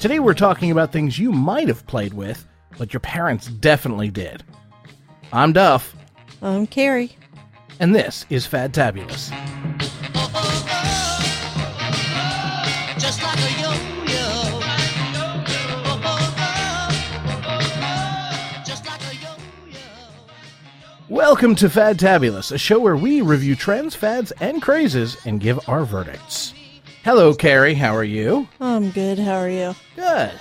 Today we're talking about things you might have played with, but your parents definitely did. I'm Duff, I'm Carrie. and this is Fadtabulous. just like a yo-yo. Just like a yo-yo. Welcome to Fadtabulous, a show where we review trends, fads, and crazes and give our verdicts. Hello, Carrie. How are you? I'm good. How are you? Good.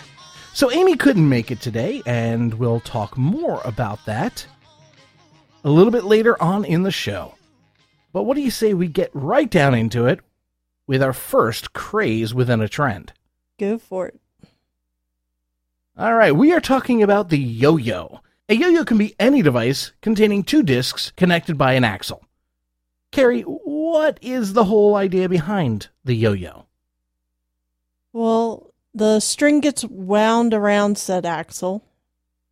So, Amy couldn't make it today, and we'll talk more about that a little bit later on in the show. But what do you say we get right down into it with our first craze within a trend? Go for it. All right, we are talking about the yo yo. A yo yo can be any device containing two discs connected by an axle. Carrie, what is the whole idea behind the yo yo? Well, the string gets wound around said axle.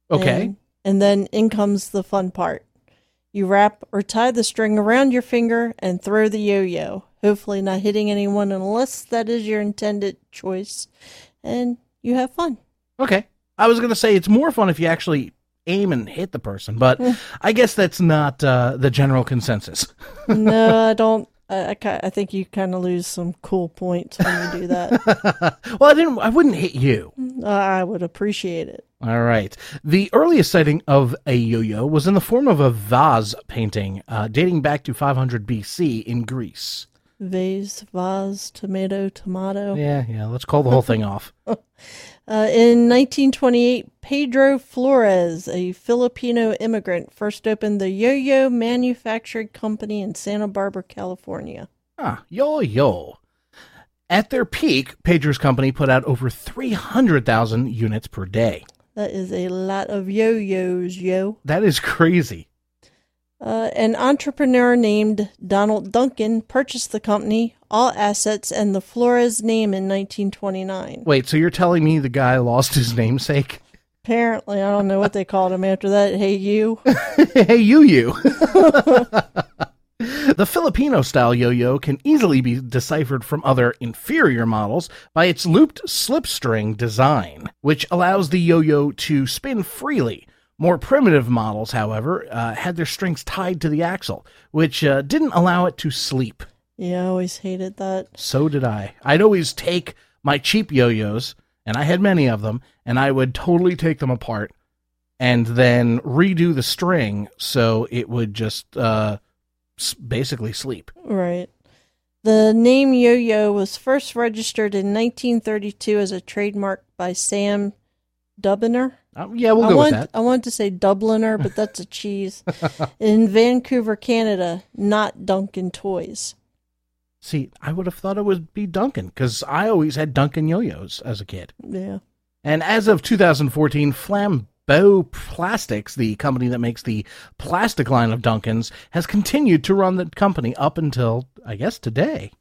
Okay. And, and then in comes the fun part. You wrap or tie the string around your finger and throw the yo yo, hopefully not hitting anyone unless that is your intended choice. And you have fun. Okay. I was going to say it's more fun if you actually aim and hit the person, but I guess that's not uh, the general consensus. no, I don't. I, I, I think you kind of lose some cool points when you do that. well, I didn't. I wouldn't hit you. Uh, I would appreciate it. All right. The earliest sighting of a yo-yo was in the form of a vase painting, uh, dating back to 500 BC in Greece. Vase, vase, tomato, tomato. Yeah, yeah. Let's call the whole thing off. Uh, in 1928, Pedro Flores, a Filipino immigrant, first opened the Yo Yo Manufacturing Company in Santa Barbara, California. Ah, yo yo. At their peak, Pedro's company put out over 300,000 units per day. That is a lot of yo yos, yo. That is crazy. Uh, an entrepreneur named Donald Duncan purchased the company, all assets, and the Flores name in 1929. Wait, so you're telling me the guy lost his namesake? Apparently, I don't know what they called him after that. Hey, you. hey, you, you. the Filipino style yo yo can easily be deciphered from other inferior models by its looped slipstring design, which allows the yo yo to spin freely. More primitive models, however, uh, had their strings tied to the axle, which uh, didn't allow it to sleep. Yeah, I always hated that. So did I. I'd always take my cheap yo yo's, and I had many of them, and I would totally take them apart and then redo the string so it would just uh, s- basically sleep. Right. The name yo yo was first registered in 1932 as a trademark by Sam Dubliner. Uh, yeah, we'll I go want, with that. I wanted to say Dubliner, but that's a cheese. in Vancouver, Canada, not Duncan Toys. See, I would have thought it would be Duncan because I always had Duncan yo yo's as a kid. Yeah. And as of 2014, Flambeau Plastics, the company that makes the plastic line of Duncans, has continued to run the company up until, I guess, today.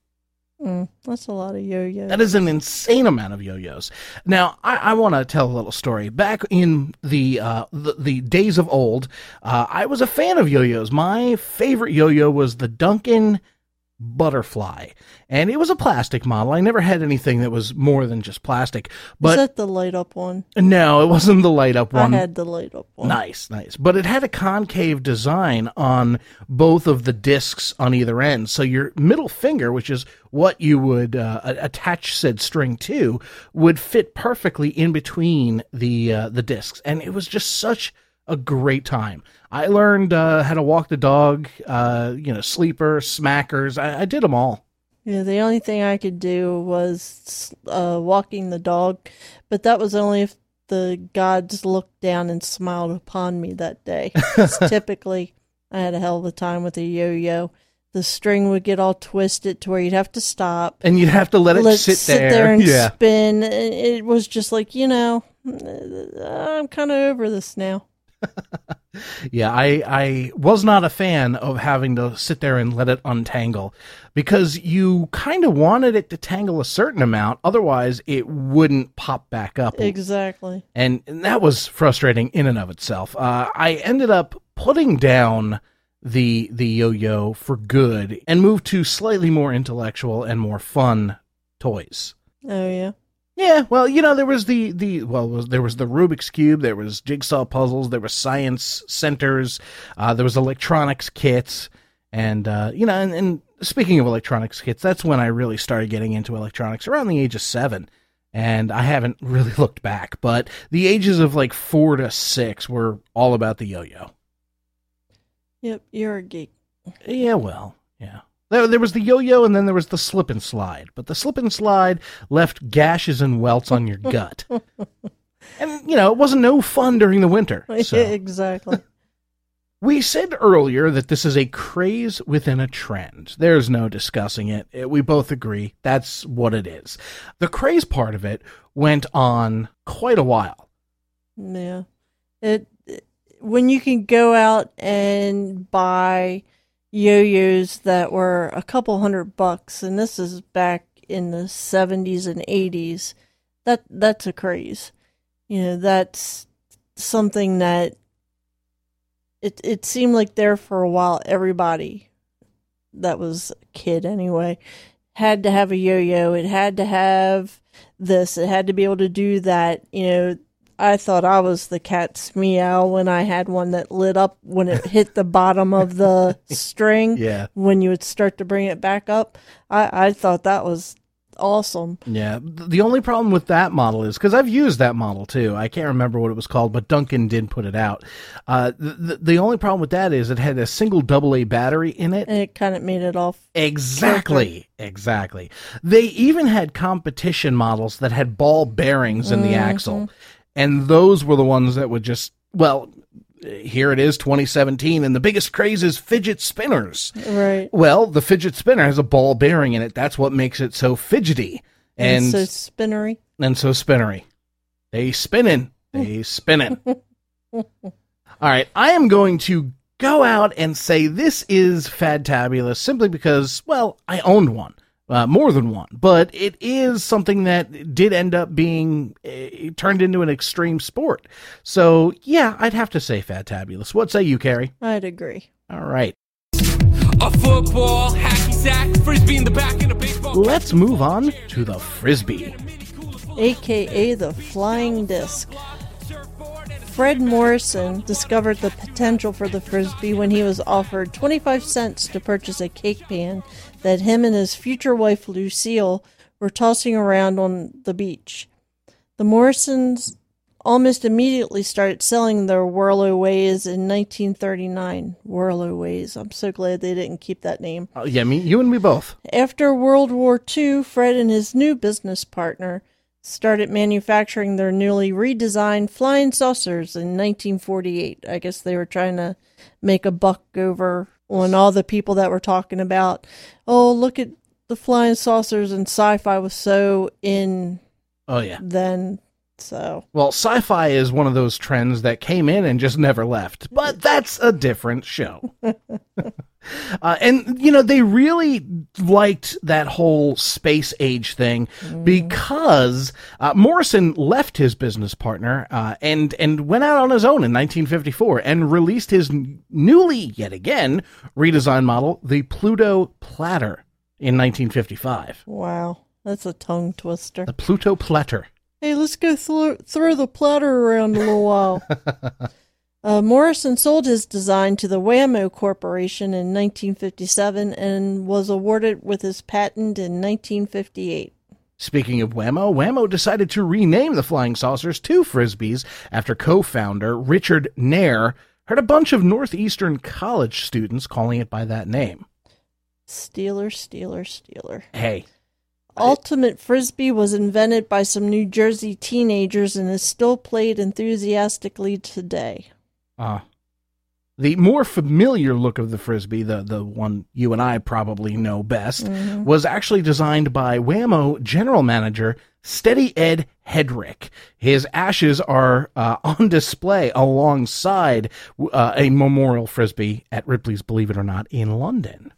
Mm, that's a lot of yo-yos. That is an insane amount of yo-yos. Now, I, I want to tell a little story. Back in the uh, the, the days of old, uh, I was a fan of yo-yos. My favorite yo-yo was the Duncan Butterfly, and it was a plastic model. I never had anything that was more than just plastic. But that the light up one? no, it wasn't the light up one. I had the light up one. Nice, nice. But it had a concave design on both of the discs on either end. So your middle finger, which is what you would uh, attach said string to, would fit perfectly in between the uh, the discs, and it was just such a great time. I learned uh, how to walk the dog, uh, you know, sleeper, smackers. I, I did them all. Yeah, the only thing I could do was uh, walking the dog, but that was only if the gods looked down and smiled upon me that day. typically, I had a hell of a time with a yo-yo. The string would get all twisted to where you'd have to stop, And you'd have to let it let sit, there. and yeah. spin. It was just like you know, uh, I'm kind of over this now. Yeah, I, I was not a fan of having to sit there and let it untangle because you kind of wanted it to tangle a certain amount. Otherwise, it wouldn't pop back up. Exactly. And, and that was frustrating in and of itself. Uh, I ended up putting down the the yo-yo for good and moved to slightly more intellectual and more fun toys. Oh yeah. Yeah, well, you know, there was the the well, was there was the Rubik's cube, there was jigsaw puzzles, there were science centers, uh, there was electronics kits, and uh, you know, and, and speaking of electronics kits, that's when I really started getting into electronics around the age of seven, and I haven't really looked back. But the ages of like four to six were all about the yo-yo. Yep, you're a geek. Yeah, well, yeah. There, there was the yo-yo, and then there was the slip and slide. But the slip and slide left gashes and welts on your gut, and you know it wasn't no fun during the winter. So. exactly. We said earlier that this is a craze within a trend. There's no discussing it. We both agree that's what it is. The craze part of it went on quite a while. Yeah. It when you can go out and buy yo-yos that were a couple hundred bucks and this is back in the 70s and 80s that that's a craze. You know, that's something that it it seemed like there for a while everybody that was a kid anyway had to have a yo-yo. It had to have this. It had to be able to do that. You know i thought i was the cat's meow when i had one that lit up when it hit the bottom of the string Yeah. when you would start to bring it back up i i thought that was awesome Yeah. The only problem with that model is because I've used that model too. I can't remember what it was called, but Duncan did put it out. Uh, the, the, the only problem with that is it had a single double A battery in it. and it kind of made it all Exactly. Exactly. They even had competition models that had ball bearings in the axle. And those were the ones that would just, well, here it is 2017 and the biggest craze is fidget spinners. right Well, the fidget spinner has a ball bearing in it. That's what makes it so fidgety and and so spinnery and so spinnery. They spinning. They spinning. All right, I am going to go out and say this is fad Fadtabulous simply because, well, I owned one. Uh, more than one, but it is something that did end up being uh, turned into an extreme sport. So, yeah, I'd have to say Fadtabulous. What say you, Carrie? i'd agree All right. A football, hacky sack, frisbee in the back, and a baseball. Let's move on to the Frisbee. aka the flying disc. Fred Morrison discovered the potential for the frisbee when he was offered 25 cents to purchase a cake pan that him and his future wife Lucille were tossing around on the beach. The Morrisons almost immediately started selling their Whirlo Ways in 1939. Whirlo Ways. I'm so glad they didn't keep that name. Uh, yeah, me, you and me both. After World War II, Fred and his new business partner started manufacturing their newly redesigned flying saucers in 1948. I guess they were trying to make a buck over on all the people that were talking about, oh, look at the flying saucers, and sci fi was so in Oh, yeah. then. So, Well, sci fi is one of those trends that came in and just never left, but that's a different show. uh, and, you know, they really liked that whole space age thing because uh, Morrison left his business partner uh, and, and went out on his own in 1954 and released his newly, yet again, redesigned model, the Pluto Platter, in 1955. wow, that's a tongue twister. The Pluto Platter. Hey, let's go thro- throw the platter around a little while. uh, Morrison sold his design to the Wham-O Corporation in 1957 and was awarded with his patent in 1958. Speaking of Wham-O, Wham-O decided to rename the flying saucers to Frisbees after co-founder Richard Knerr heard a bunch of Northeastern college students calling it by that name. Steeler, Steeler, Steeler. Hey, Ultimate Frisbee was invented by some New Jersey teenagers and is still played enthusiastically today. uh, the more familiar look of the Frisbee, the, the one you and I probably know best, was actually designed by Wham-O general manager Steady Ed Headrick. His ashes are uh, on display alongside uh, a memorial Frisbee at Ripley's, believe it or not, in London.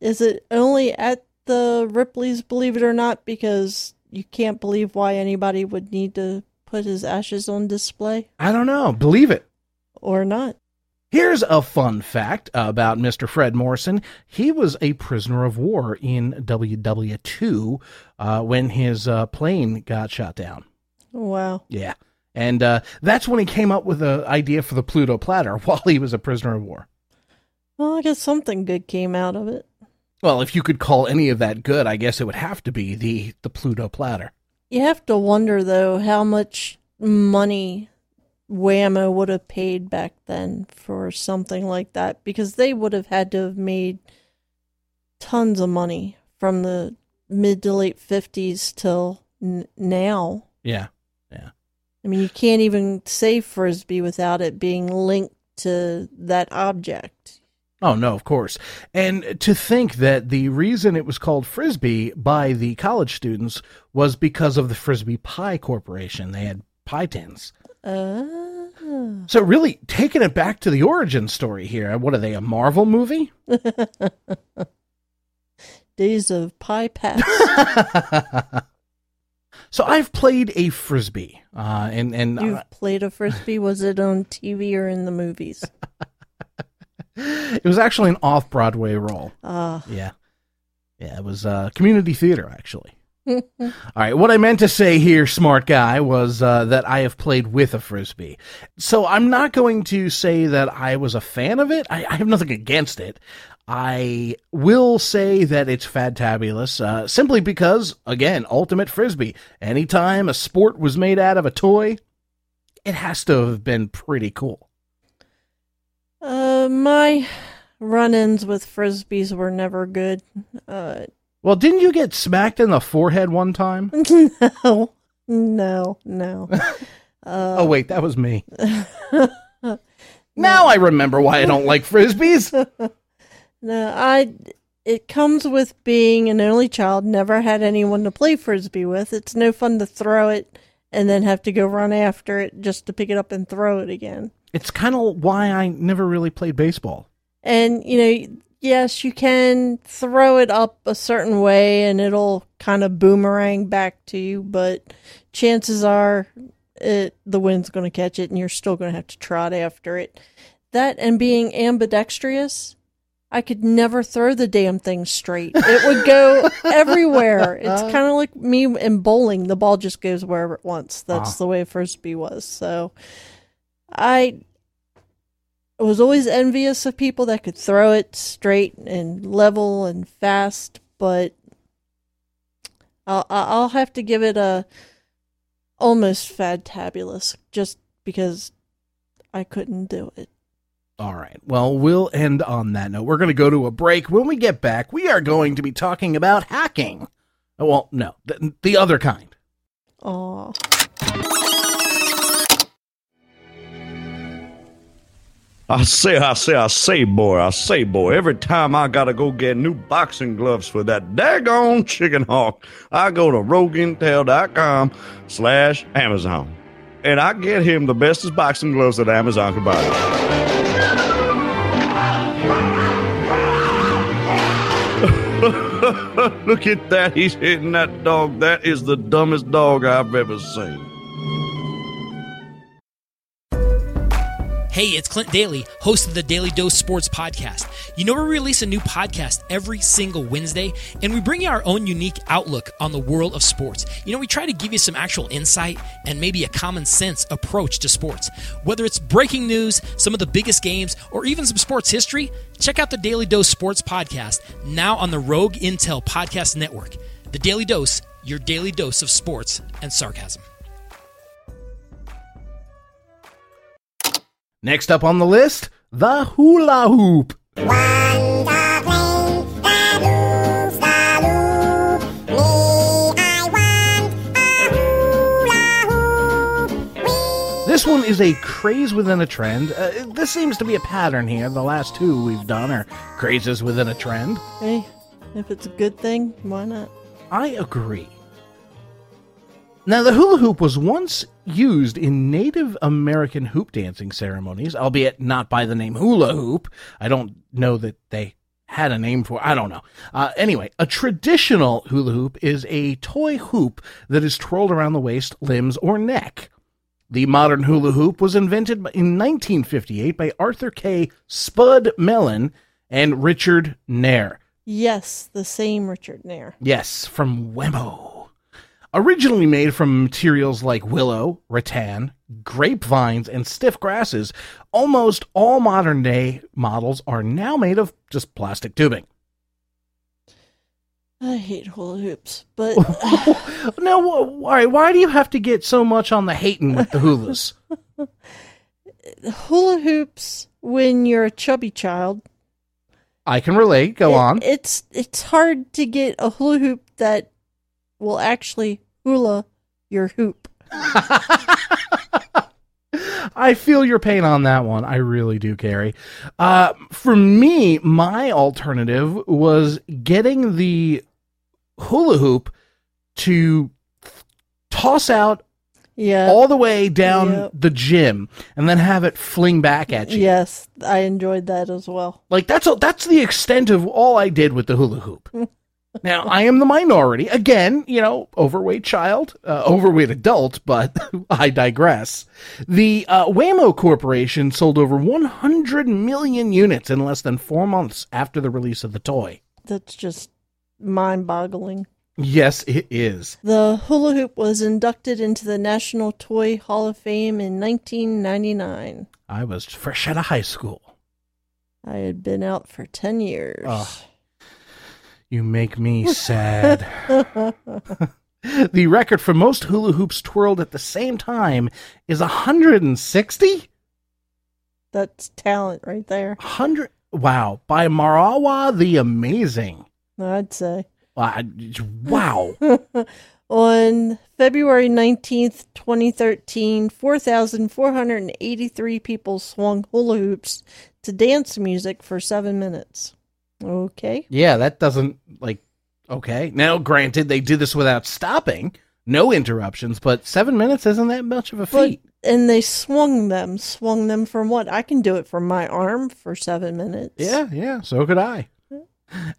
Is it only at the Ripley's, believe it or not, because you can't believe why anybody would need to put his ashes on display I don't know. Believe it. or not? Here's a fun fact about Mr. Fred Morrison. He was a prisoner of war in WW2 uh, when his uh, plane got shot down. Wow. Yeah. And uh, that's when he came up with the idea for the Pluto platter while he was a prisoner of war. Well, I guess something good came out of it. Well, if you could call any of that good, I guess it would have to be the, the Pluto platter. You have to wonder though how much money Wham-O would have paid back then for something like that because they would have had to have made tons of money from the mid to late 50s till n- now. Yeah. Yeah. I mean, you can't even say frisbee without it being linked to that object. Oh, no, of course. And to think that the reason it was called Frisbee by the college students was because of the Frisbie Pie Corporation. They had pie tins. Uh, So, really, taking it back to the origin story here, what are they, a Marvel movie? days of pie pass. so, I've played a Frisbee. Uh, and and uh, You've played a frisbee. Was it on TV or in the movies? it was actually an off Broadway role. Ah, Yeah. Yeah, it was uh, community theater, actually. All right, what I meant to say here, smart guy, was uh, that I have played with a frisbee. So I'm not going to say that I was a fan of it. I, I have nothing against it. I will say that it's fantabulous, uh, simply because, again, ultimate frisbee. Anytime a sport was made out of a toy, it has to have been pretty cool. Uh, my run-ins with frisbees were never good. Uh, Well, didn't you get smacked in the forehead one time? no, no, no. oh wait, that was me. now I remember why I don't like frisbees. No, I. It comes with being an only child. Never had anyone to play frisbee with. It's no fun to throw it and then have to go run after it just to pick it up and throw it again. It's kind of why I never really played baseball. And you know, yes, you can throw it up a certain way and it'll kind of boomerang back to you, but chances are it the wind's going to catch it and you're still going to have to trot after it. That and being ambidextrous, I could never throw the damn thing straight. It would go everywhere. It's kind of like me in bowling. The ball just goes wherever it wants. That's Ah. the way frisbee was. So I was always envious of people that could throw it straight and level and fast, but I'll I'll have to give it a almost fantabulous just because I couldn't do it. All right. Well, we'll end on that note. We're going to go to a break. When we get back, we are going to be talking about hacking. Oh, Well, no, the, the other kind. Aw. I say, I say, I say, boy, I say, boy, every time I gotta go get new boxing gloves for that daggone chicken hawk, I go to rogueintel.com slash Amazon. And I get him the bestest boxing gloves that Amazon can buy. Look at that. He's hitting that dog. That is the dumbest dog I've ever seen. Hey, it's Clint Daly, host of the Daily Dose Sports Podcast. You know, we release a new podcast every single Wednesday, and we bring you our own unique outlook on the world of sports. You know, we try to give you some actual insight and maybe a common sense approach to sports. Whether it's breaking news, some of the biggest games, or even some sports history, check out the Daily Dose Sports Podcast now on the Rogue Intel Podcast Network. The Daily Dose, your daily dose of sports and sarcasm. Next up on the list, the hula hoop. This one is a craze within a trend. Uh, this seems to be a pattern here. The last two we've done are crazes within a trend. Hey, if it's a good thing, why not? I agree. Now, the hula hoop was once used in Native American hoop dancing ceremonies, albeit not by the name hula hoop. I don't know that they had a name for. I don't know. Uh, anyway, a traditional hula hoop is a toy hoop that is twirled around the waist, limbs, or neck. The modern hula hoop was invented in 1958 by Arthur K. Spud Melin and Richard Knerr. Yes, the same Richard Knerr. Yes, from Wham-O. Originally made from materials like willow, rattan, grapevines, and stiff grasses, almost all modern day models are now made of just plastic tubing. I hate hula hoops, but Now, why, why do you have to get so much on the hating with the hulas? hula hoops when you're a chubby child. I can relate. Go it- on. It's it's hard to get a hula hoop that will actually hula your hoop. I feel your pain on that one. I really do, Carrie. Uh, for me, my alternative was getting the hula hoop to toss out Yeah. all the way down Yep. the gym and then have it fling back at you. Yes, I enjoyed that as well. Like that's all, that's the extent of all I did with the hula hoop. now I am the minority again, you know, overweight child, uh, overweight adult, but I digress. The uh, Wham-O Corporation sold over 100 million units in less than four months after the release of the toy. That's just mind-boggling. Yes, it is. The hula hoop was inducted into the National Toy Hall of Fame in 1999. I was fresh out of high school. I had been out for 10 years. Ugh. You make me sad. the record for most hula hoops twirled at the same time is 160? That's talent right there, 100 Wow, by Marawa the Amazing. I'd say. Wow. On February 19th, 2013, 4,483 people swung hula hoops to dance music for seven minutes. Okay. yeah, that doesn't like okay. Now granted they do this without stopping, no interruptions, but 7 minutes isn't that much of a But, feat. and they swung them. Swung them from what? I can do it from my arm for seven minutes. Yeah, yeah, so could I.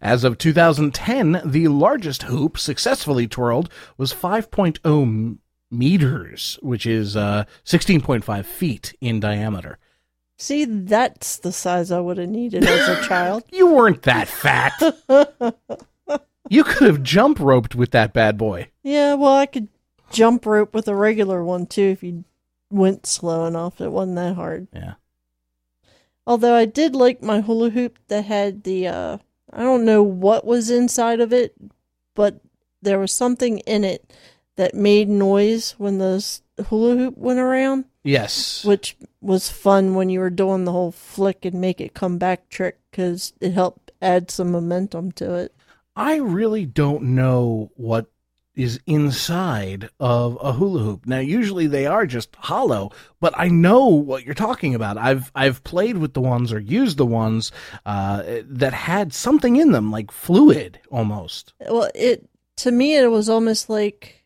As of 2010, the largest hoop successfully twirled was 5.0 meters, which is uh, 16.5 feet in diameter. See, that's the size I would have needed as a child. You weren't that fat. you could have jump roped with that bad boy. Yeah, well, I could jump rope with a regular one too if you went slow enough. It wasn't that hard. Yeah. Although I did like my hula hoop that had the uh I don't know what was inside of it, but there was something in it that made noise when the hula hoop went around, Yes. which was fun when you were doing the whole flick and make it come back trick cuz it helped add some momentum to it. I really don't know what is inside of a hula hoop. Now, usually they are just hollow, but I know what you're talking about. I've I've played with the ones or used the ones uh, that had something in them, like fluid almost. Well, it to me it was almost like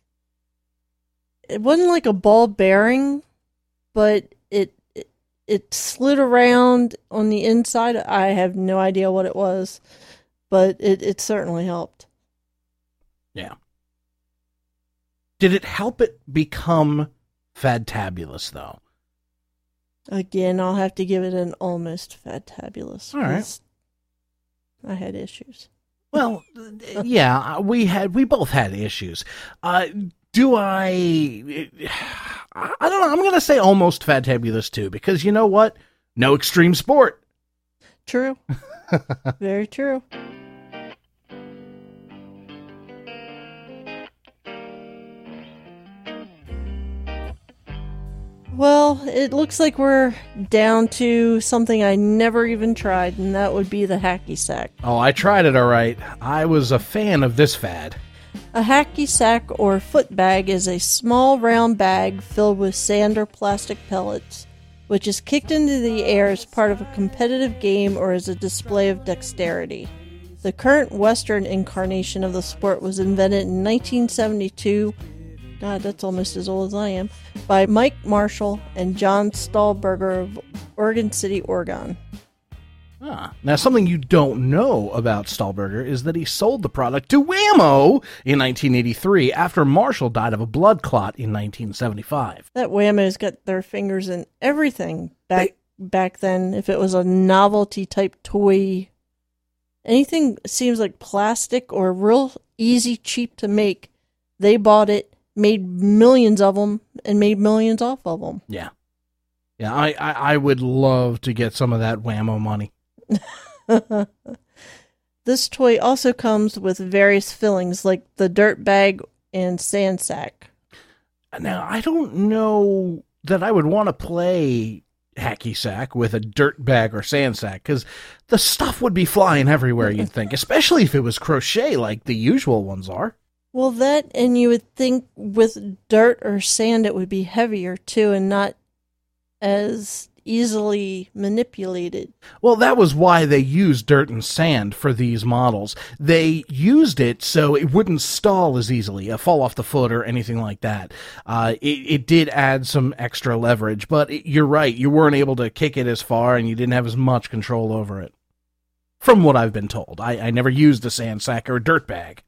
it wasn't like a ball bearing, but it it, it slid around on the inside. I have no idea what it was, but it it certainly helped. Yeah. Did it help it become fadtabulous though? Again, I'll have to give it an almost fantabulous. All right. I had issues. Well, yeah, we had we both had issues. Uh, do I? I don't know. I'm going to say almost fantabulous too, because you know what? No extreme sport. True. Very true. Well, it looks like we're down to something I never even tried, and that would be the hacky sack. Oh, I tried it all right. I was a fan of this fad. A hacky sack or foot bag is a small round bag filled with sand or plastic pellets, which is kicked into the air as part of a competitive game or as a display of dexterity. The current Western incarnation of the sport was invented in 1972. God, that's almost as old as I am. By Mike Marshall and John Stahlberger of Oregon City, Oregon. Ah. Now, something you don't know about Stahlberger is that he sold the product to Wham-O in 1983 after Marshall died of a blood clot in 1975. That Wham-O's got their fingers in everything back back then. If it was a novelty type toy, anything seems like plastic or real easy, cheap to make, they bought it, made millions of them, and made millions off of them. Yeah. Yeah, I, I, I would love to get some of that Wham-O money. This toy also comes with various fillings like the dirt bag and sand sack. Now, I don't know that I would want to play hacky sack with a dirt bag or sand sack because the stuff would be flying everywhere, you'd think, especially if it was crochet like the usual ones are. Well, that and you would think with dirt or sand it would be heavier too and not as easily manipulated. Well, that was why they used dirt and sand for these models. They used it so it wouldn't stall as easily, uh, fall off the foot or anything like that. Uh, it, it did add some extra leverage, but it, you're right. You weren't able to kick it as far and you didn't have as much control over it. From what I've been told, I, I never used a sand sack or a dirt bag.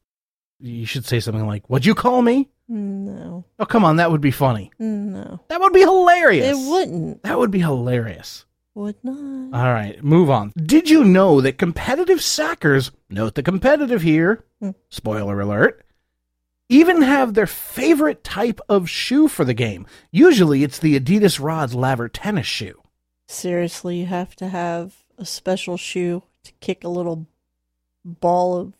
You should say something like, What'd you call me? No. Oh, come on. That would be funny. No. That would be hilarious. It wouldn't. That would be hilarious. Would not. All right, move on. Did you know that competitive sackers, note the competitive here, Hmm. spoiler alert, even have their favorite type of shoe for the game? Usually it's the Adidas Rods Laver tennis shoe. Seriously, you have to have a special shoe to kick a little ball of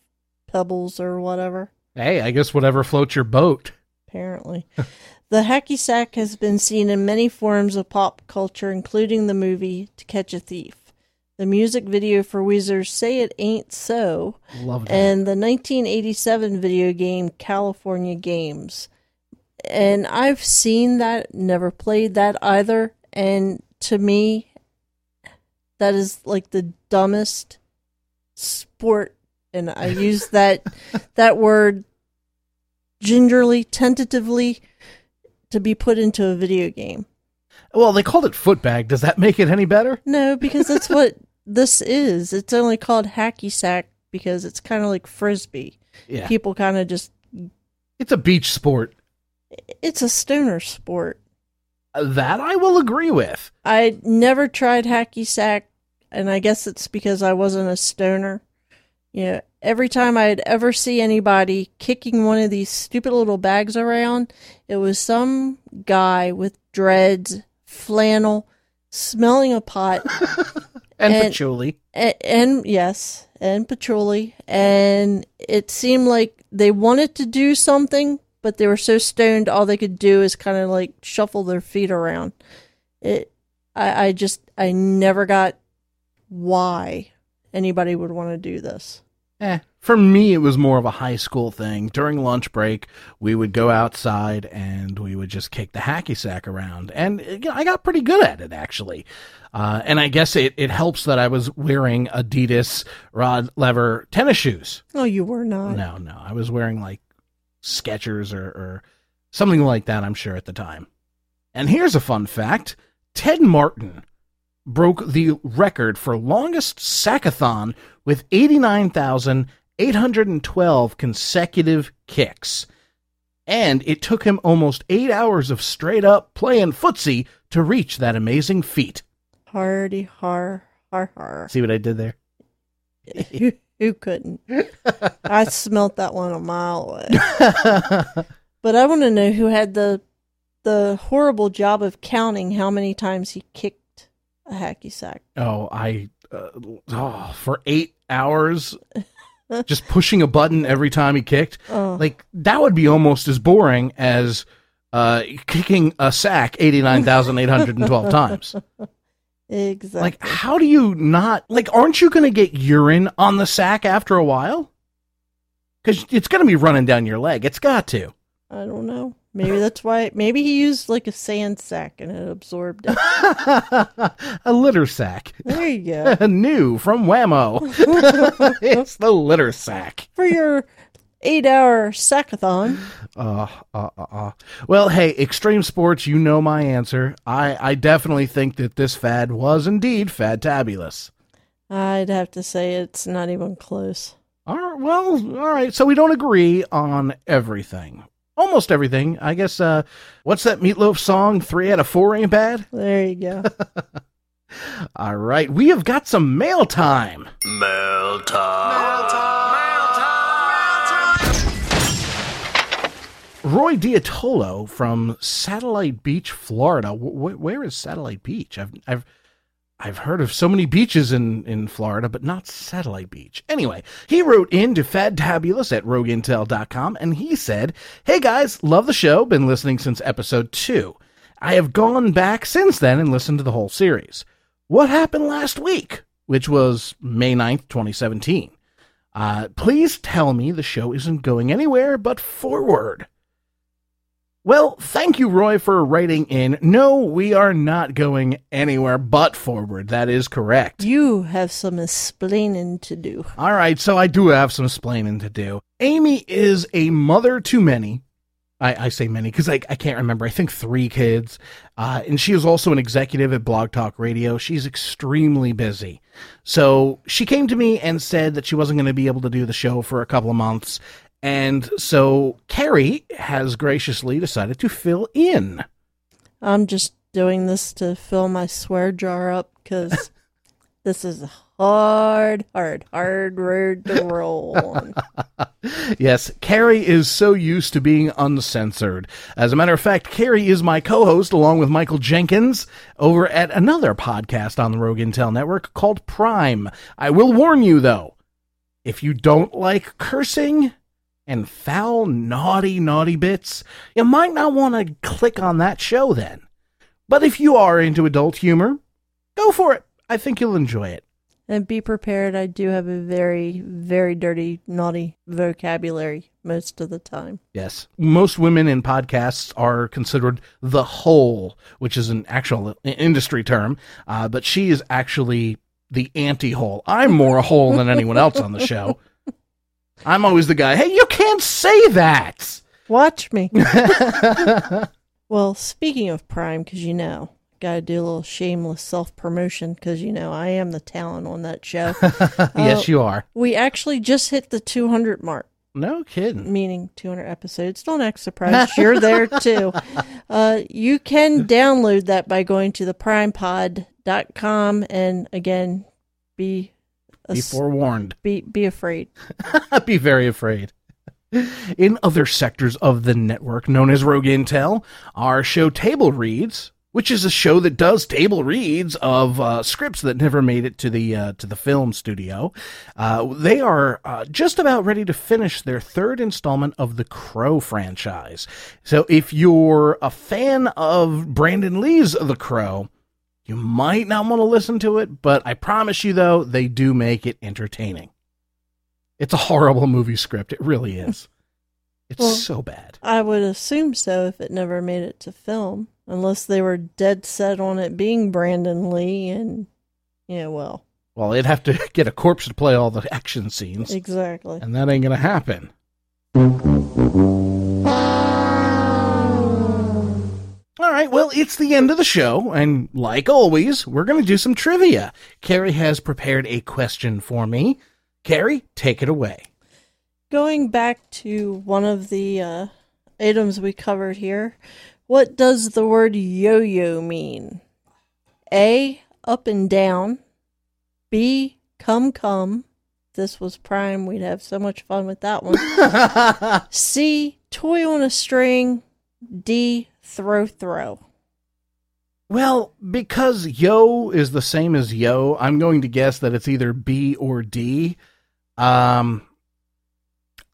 pebbles or whatever. Hey, I guess whatever floats your boat. Apparently. the hacky sack has been seen in many forms of pop culture, including the movie To Catch a Thief, the music video for Weezer's Say It Ain't So, and the 1987 video game California Games. And I've seen that, never played that either. And to me, that is like the dumbest sport. And I use that that word gingerly, tentatively to be put into a video game. well, they called it footbag. Does that make it any better? No, because that's what this is. It's only called hacky sack because it's kind of like frisbee. Yeah. People kind of just It's a beach sport. it's a stoner sport. Uh, That I will agree with. I never tried hacky sack, and I guess it's because I wasn't a stoner. Know, every time I'd ever see anybody kicking one of these stupid little bags around, it was some guy with dreads, flannel, smelling a pot, And, And- patchouli. and, and yes, and patchouli, and it seemed like they wanted to do something, but they were so stoned, all they could do is kind of like shuffle their feet around. It, I, I just, I never got why anybody would want to do this. Eh. For me, it was more of a high school thing. During lunch break, we would go outside and we would just kick the hacky sack around. And you know, I got pretty good at it, actually. Uh, and I guess it, it helps that I was wearing Adidas Rod Laver tennis shoes. Oh, you were not. No, no. I was wearing like Skechers or, or something like that, I'm sure, at the time. And here's a fun fact Ted Martin broke the record for longest sackathon with 89,812 consecutive kicks. And it took him almost eight hours of straight up playing footsie to reach that amazing feat. Hardy har har har. See what I did there? who, who couldn't? I smelt that one a mile away. But I want to know who had the the horrible job of counting how many times he kicked a hacky sack. Oh, I uh, oh, for eight hours, just pushing a button every time he kicked. Oh, Like that would be almost as boring as uh, kicking a sack eighty nine thousand eight hundred and twelve times. exactly. Like, how do you not like? Aren't you going to get urine on the sack after a while? Because it's going to be running down your leg. It's got to. I don't know. Maybe that's why. Maybe he used like a sand sack and it absorbed it. a litter sack. There you go. New from Wham-O. it's the litter sack. For your eight-hour sackathon. Uh, uh, uh, uh. Well, hey, extreme sports, you know my answer. I, I definitely think that this fad was indeed fad tabulous. I'd have to say it's not even close. All right, well, all right. So we don't agree on everything. Almost everything. I guess, uh, what's that meatloaf song? Three out of four ain't bad? There you go. All right. We have got some mail time. Mail time. Mail time. Mail time. Roy Diatolo from Satellite Beach, Florida. Wh- wh- where is Satellite Beach? I've I've I've heard of so many beaches in, in Florida, but not Satellite Beach. Anyway, he wrote in to Fadtabulous at rogueintel.com and he said, Hey guys, love the show, been listening since episode two. I have gone back since then and listened to the whole series. What happened last week? Which was May 9th, 2017. Uh, please tell me the show isn't going anywhere but forward. Well, thank you, Roy, for writing in. No, we are not going anywhere but forward. That is correct. you have some explaining to do. All right, so I do have some explaining to do. Amy is a mother to many. I, I say many because I, I can't remember. I think three kids. Uh, and she is also an executive at Blog Talk Radio. She's extremely busy. So she came to me and said that she wasn't going to be able to do the show for a couple of months. And so Carrie has graciously decided to fill in. I'm just doing this to fill my swear jar up because this is hard, hard, hard road to roll on. Yes, Carrie is so used to being uncensored. As a matter of fact, Carrie is my co host along with Michael Jenkins over at another podcast on the Rogue Intel Network called Prime. I will warn you, though, if you don't like cursing and foul, naughty, naughty bits, you might not want to click on that show then. But if you are into adult humor, go for it. I think you'll enjoy it. And be prepared, I do have a very, very dirty, naughty vocabulary most of the time. Yes. Most women in podcasts are considered the whole, which is an actual industry term, uh, but she is actually the anti hole. I'm more a hole than anyone else on the show. I'm always the guy, hey, you can't say that. Watch me. well, speaking of Prime, because you know, got to do a little shameless self promotion because you know I am the talent on that show. yes, you are. we actually just hit the 200 mark. No kidding. meaning 200 episodes. Don't act surprised. You're there too. Uh, you can download that by going to theprimepod.com and again, be Be forewarned. be be afraid. be very afraid. In other sectors of the network known as Rogue Intel, our show Table Reads, which is a show that does table reads of uh, scripts that never made it to the uh, to the film studio. Uh, they are uh, just about ready to finish their third installment of the Crow franchise. So if you're a fan of Brandon Lee's The Crow, you might not want to listen to it, but I promise you though, they do make it entertaining. It's a horrible movie script. It really is. It's Well- so bad. I would assume so if it never made it to film, unless they were dead set on it being Brandon Lee and yeah, well, Well, they'd have to get a corpse to play all the action scenes, exactly. and that ain't gonna happen. Right, well, it's the end of the show, and like always, we're going to do some trivia. Carrie has prepared a question for me. Carrie, take it away. Going back to one of the uh, items we covered here, what does the word yo yo mean? A, up and down. B, come come. If this was Prime, we'd have so much fun with that one. C, toy on a string. D, throw throw. Well, because yo is the same as yo, I'm going to guess that it's either B or D. Um,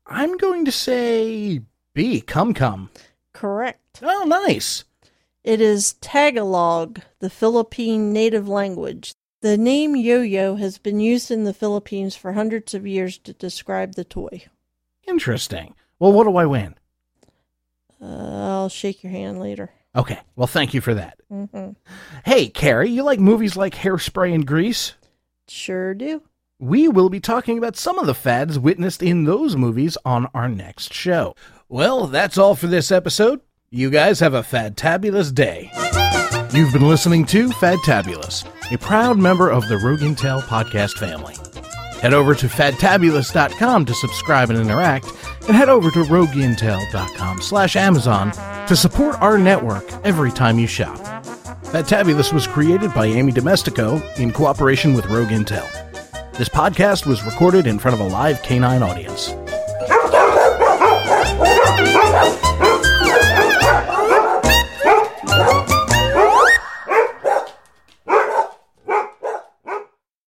I'm going to say B. Come, come. Correct. Oh, nice. It is Tagalog, the Philippine native language. The name yo yo has been used in the Philippines for hundreds of years to describe the toy. Interesting. Well, what do I win? Uh, I'll shake your hand later. Okay. Well, thank you for that. hmm Hey, Carrie, you like movies like Hairspray and Grease? Sure do. We will be talking about some of the fads witnessed in those movies on our next show. Well, that's all for this episode. You guys have a fantabulous day. You've been listening to Fadtabulous, a proud member of the Rogue Intel podcast family. Head over to fadtabulous.com to subscribe and interact, and head over to rogueintel.com slash Amazon to support our network every time you shop. Fadtabulous was created by Amy Domestico in cooperation with Rogue Intel. This podcast was recorded in front of a live canine audience.